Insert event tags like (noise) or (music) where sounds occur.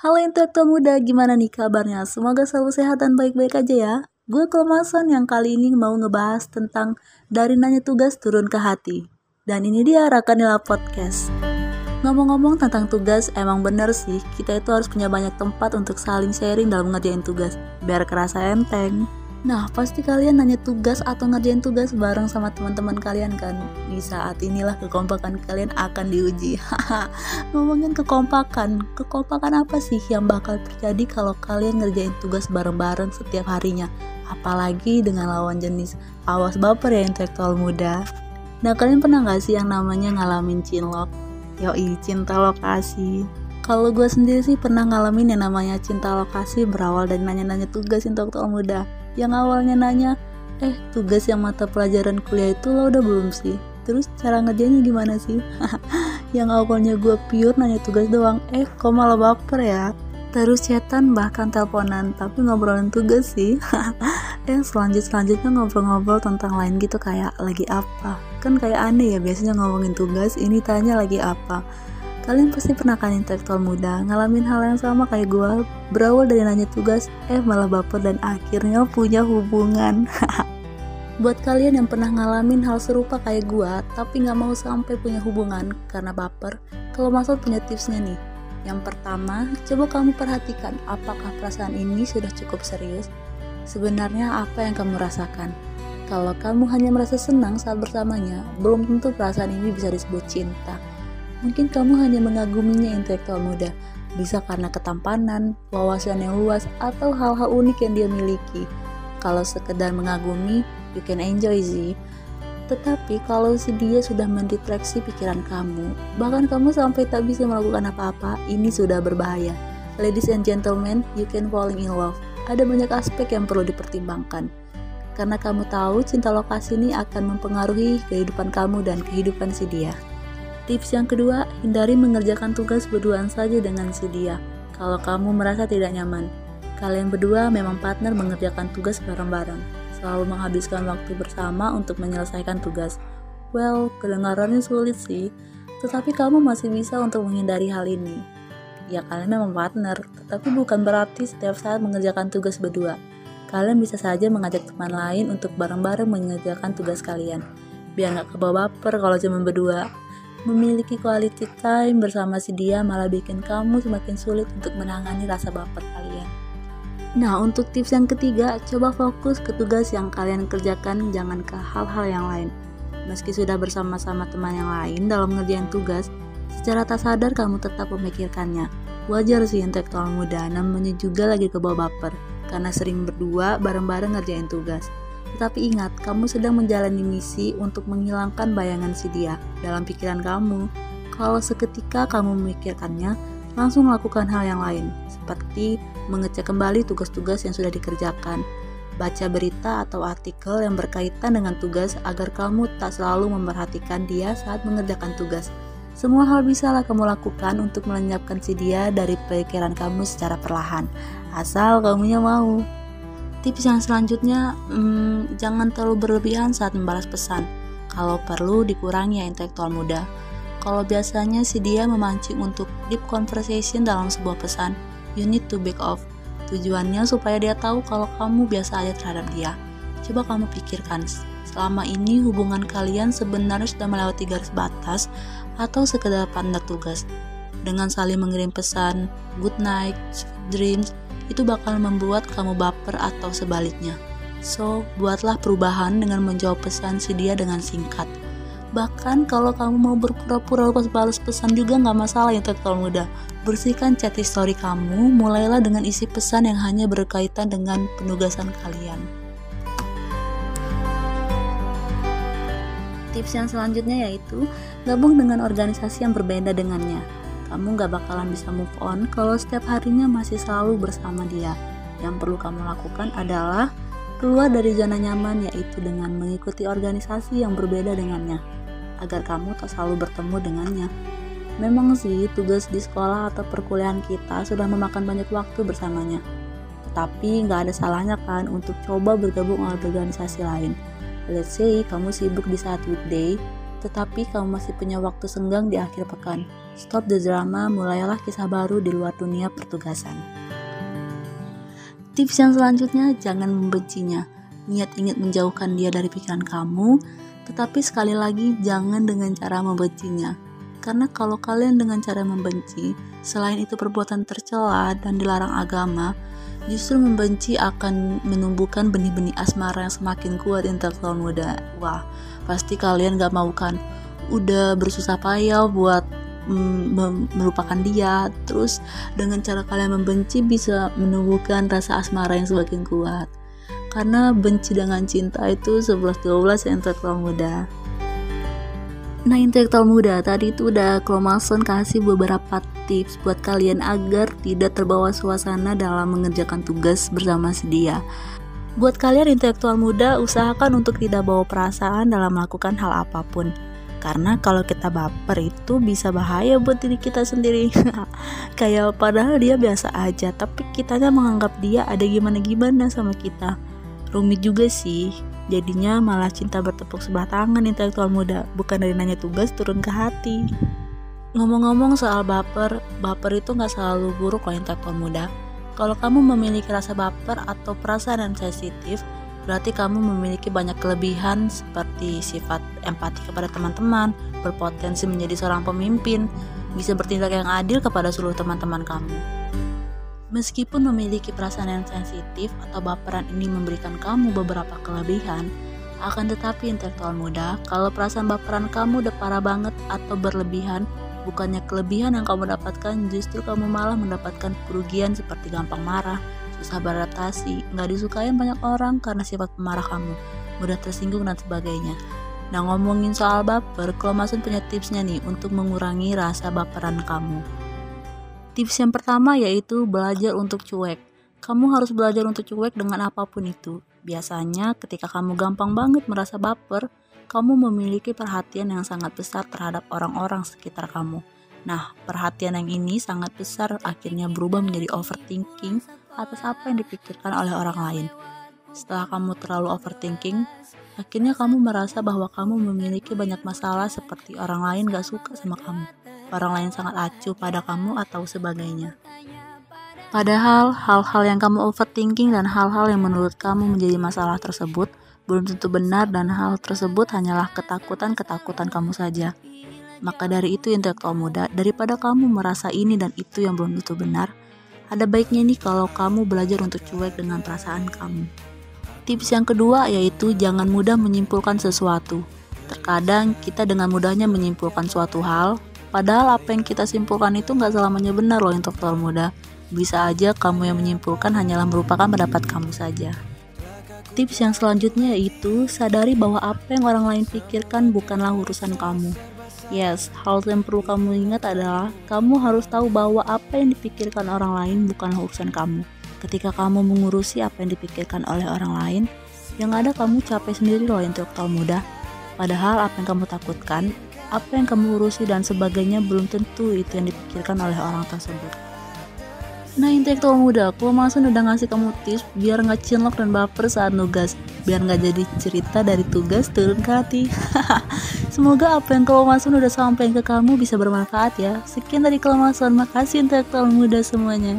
Halo intelektual muda, gimana nih kabarnya? Semoga selalu sehat dan baik-baik aja ya. Gue Kelmason yang kali ini mau ngebahas tentang dari nanya tugas turun ke hati. Dan ini dia Rakanila Podcast. Ngomong-ngomong tentang tugas, emang bener sih, kita itu harus punya banyak tempat untuk saling sharing dalam ngerjain tugas, biar kerasa enteng. Nah, pasti kalian nanya tugas atau ngerjain tugas bareng sama teman-teman kalian kan? Di saat inilah kekompakan kalian akan diuji. (laughs) Ngomongin kekompakan, kekompakan apa sih yang bakal terjadi kalau kalian ngerjain tugas bareng-bareng setiap harinya? Apalagi dengan lawan jenis. Awas baper ya intelektual muda. Nah, kalian pernah gak sih yang namanya ngalamin cinlok? Yoi, cinta lokasi. Kalau gue sendiri sih pernah ngalamin yang namanya cinta lokasi berawal dari nanya-nanya tugas intelektual muda yang awalnya nanya eh tugas yang mata pelajaran kuliah itu lo udah belum sih? Terus cara ngerjainnya gimana sih? (laughs) Yang awalnya gue pure nanya tugas doang eh kok malah baper ya? Terus chatan bahkan teleponan tapi ngobrolin tugas sih. (laughs) Yang selanjut selanjutnya ngobrol-ngobrol tentang lain gitu kayak lagi apa? Kan kayak aneh ya biasanya ngomongin tugas ini tanya lagi apa Kalian pasti pernah kan intelektual muda ngalamin hal yang sama kayak gue Berawal dari nanya tugas, eh malah baper dan akhirnya punya hubungan (laughs) Buat kalian yang pernah ngalamin hal serupa kayak gue Tapi gak mau sampai punya hubungan karena baper Kalau masuk punya tipsnya nih Yang pertama, coba kamu perhatikan apakah perasaan ini sudah cukup serius Sebenarnya apa yang kamu rasakan? Kalau kamu hanya merasa senang saat bersamanya, belum tentu perasaan ini bisa disebut cinta. Mungkin kamu hanya mengaguminya intelektual muda, bisa karena ketampanan, wawasan yang luas, atau hal-hal unik yang dia miliki. Kalau sekedar mengagumi, you can enjoy sih. Tetapi kalau si dia sudah mendistraksi pikiran kamu, bahkan kamu sampai tak bisa melakukan apa-apa, ini sudah berbahaya. Ladies and gentlemen, you can falling in love. Ada banyak aspek yang perlu dipertimbangkan. Karena kamu tahu cinta lokasi ini akan mempengaruhi kehidupan kamu dan kehidupan si dia. Tips yang kedua, hindari mengerjakan tugas berduaan saja dengan si dia. Kalau kamu merasa tidak nyaman, kalian berdua memang partner mengerjakan tugas bareng-bareng, selalu menghabiskan waktu bersama untuk menyelesaikan tugas. Well, kedengarannya sulit sih, tetapi kamu masih bisa untuk menghindari hal ini. Ya kalian memang partner, tetapi bukan berarti setiap saat mengerjakan tugas berdua. Kalian bisa saja mengajak teman lain untuk bareng-bareng mengerjakan tugas kalian. Biar nggak kebawa baper kalau cuma berdua. Memiliki quality time bersama si dia malah bikin kamu semakin sulit untuk menangani rasa baper kalian. Nah, untuk tips yang ketiga, coba fokus ke tugas yang kalian kerjakan, jangan ke hal-hal yang lain. Meski sudah bersama-sama teman yang lain dalam ngerjain tugas, secara tak sadar kamu tetap memikirkannya. Wajar sih intelektual muda, namanya juga lagi ke bawah baper, karena sering berdua bareng-bareng ngerjain tugas. Tetapi ingat, kamu sedang menjalani misi untuk menghilangkan bayangan si dia dalam pikiran kamu. Kalau seketika kamu memikirkannya, langsung melakukan hal yang lain, seperti mengecek kembali tugas-tugas yang sudah dikerjakan, baca berita atau artikel yang berkaitan dengan tugas agar kamu tak selalu memperhatikan dia saat mengerjakan tugas. Semua hal bisalah kamu lakukan untuk melenyapkan si dia dari pikiran kamu secara perlahan, asal kamunya mau. Tips yang selanjutnya, hmm, jangan terlalu berlebihan saat membalas pesan. Kalau perlu, dikurangi ya intelektual muda. Kalau biasanya si dia memancing untuk deep conversation dalam sebuah pesan, you need to back off. Tujuannya supaya dia tahu kalau kamu biasa aja terhadap dia. Coba kamu pikirkan, selama ini hubungan kalian sebenarnya sudah melewati garis batas atau sekedar pandang tugas. Dengan saling mengirim pesan, good night, sweet dreams, itu bakal membuat kamu baper atau sebaliknya. So, buatlah perubahan dengan menjawab pesan si dia dengan singkat. Bahkan kalau kamu mau berpura-pura lupa balas pesan juga nggak masalah ya intelektual muda. Bersihkan chat history kamu, mulailah dengan isi pesan yang hanya berkaitan dengan penugasan kalian. Tips yang selanjutnya yaitu gabung dengan organisasi yang berbeda dengannya kamu gak bakalan bisa move on kalau setiap harinya masih selalu bersama dia. Yang perlu kamu lakukan adalah keluar dari zona nyaman yaitu dengan mengikuti organisasi yang berbeda dengannya, agar kamu tak selalu bertemu dengannya. Memang sih tugas di sekolah atau perkuliahan kita sudah memakan banyak waktu bersamanya. Tetapi nggak ada salahnya kan untuk coba bergabung dengan organisasi lain. Let's say kamu sibuk di saat weekday, tetapi kamu masih punya waktu senggang di akhir pekan. Stop the drama, mulailah kisah baru di luar dunia pertugasan. Tips yang selanjutnya, jangan membencinya. Niat ingin menjauhkan dia dari pikiran kamu, tetapi sekali lagi jangan dengan cara membencinya. Karena kalau kalian dengan cara membenci, selain itu perbuatan tercela dan dilarang agama, justru membenci akan menumbuhkan benih-benih asmara yang semakin kuat intelektual muda. Wah, pasti kalian gak mau kan? Udah bersusah payah buat mm, melupakan dia, terus dengan cara kalian membenci bisa menumbuhkan rasa asmara yang semakin kuat. Karena benci dengan cinta itu 11-12 intelektual muda. Nah intelektual muda tadi itu udah Klomason kasih beberapa tips buat kalian agar tidak terbawa suasana dalam mengerjakan tugas bersama sedia. Buat kalian intelektual muda, usahakan untuk tidak bawa perasaan dalam melakukan hal apa pun. Karena kalau kita baper itu bisa bahaya buat diri kita sendiri. (laughs) Kayak padahal dia biasa aja, tapi kitanya menganggap dia ada gimana-gimana sama kita. Rumit juga sih, Jadinya malah cinta bertepuk sebelah tangan intelektual muda, bukan dari nanya tugas turun ke hati. Ngomong-ngomong soal baper, baper itu nggak selalu buruk loh intelektual muda. Kalau kamu memiliki rasa baper atau perasaan yang sensitif, berarti kamu memiliki banyak kelebihan seperti sifat empati kepada teman-teman, berpotensi menjadi seorang pemimpin, bisa bertindak yang adil kepada seluruh teman-teman kamu. Meskipun memiliki perasaan yang sensitif atau baperan ini memberikan kamu beberapa kelebihan, akan tetapi intelektual muda, kalau perasaan baperan kamu udah parah banget atau berlebihan, bukannya kelebihan yang kamu dapatkan, justru kamu malah mendapatkan kerugian seperti gampang marah, susah beradaptasi, nggak disukain banyak orang karena sifat pemarah kamu, mudah tersinggung dan sebagainya. Nah ngomongin soal baper, Klomasun punya tipsnya nih untuk mengurangi rasa baperan kamu. Tips yang pertama yaitu belajar untuk cuek. Kamu harus belajar untuk cuek dengan apa pun itu. Biasanya ketika kamu gampang banget merasa baper, kamu memiliki perhatian yang sangat besar terhadap orang-orang sekitar kamu. Nah, perhatian yang ini sangat besar akhirnya berubah menjadi overthinking atas apa yang dipikirkan oleh orang lain. Setelah kamu terlalu overthinking, akhirnya kamu merasa bahwa kamu memiliki banyak masalah seperti orang lain gak suka sama kamu orang lain sangat acuh pada kamu atau sebagainya. Padahal hal-hal yang kamu overthinking dan hal-hal yang menurut kamu menjadi masalah tersebut belum tentu benar dan hal tersebut hanyalah ketakutan-ketakutan kamu saja. Maka dari itu intelektual muda, daripada kamu merasa ini dan itu yang belum tentu benar, ada baiknya nih kalau kamu belajar untuk cuek dengan perasaan kamu. Tips yang kedua yaitu jangan mudah menyimpulkan sesuatu. Terkadang kita dengan mudahnya menyimpulkan suatu hal, Padahal apa yang kita simpulkan itu nggak selamanya benar loh intelektual muda. Bisa aja kamu yang menyimpulkan hanyalah merupakan pendapat kamu saja. Tips yang selanjutnya yaitu sadari bahwa apa yang orang lain pikirkan bukanlah urusan kamu. Yes, hal yang perlu kamu ingat adalah kamu harus tahu bahwa apa yang dipikirkan orang lain bukanlah urusan kamu. Ketika kamu mengurusi apa yang dipikirkan oleh orang lain, yang ada kamu capek sendiri loh intelektual muda. Padahal apa yang kamu takutkan apa yang kamu urusi dan sebagainya belum tentu itu yang dipikirkan oleh orang tersebut. Nah intelektual muda, aku langsung udah ngasih kamu tips biar nggak cinlok dan baper saat nugas, biar nggak jadi cerita dari tugas turun ke hati. (laughs) Semoga apa yang kalau Masun udah sampaikan ke kamu bisa bermanfaat ya. Sekian dari Kelemasan, makasih intelektual muda semuanya.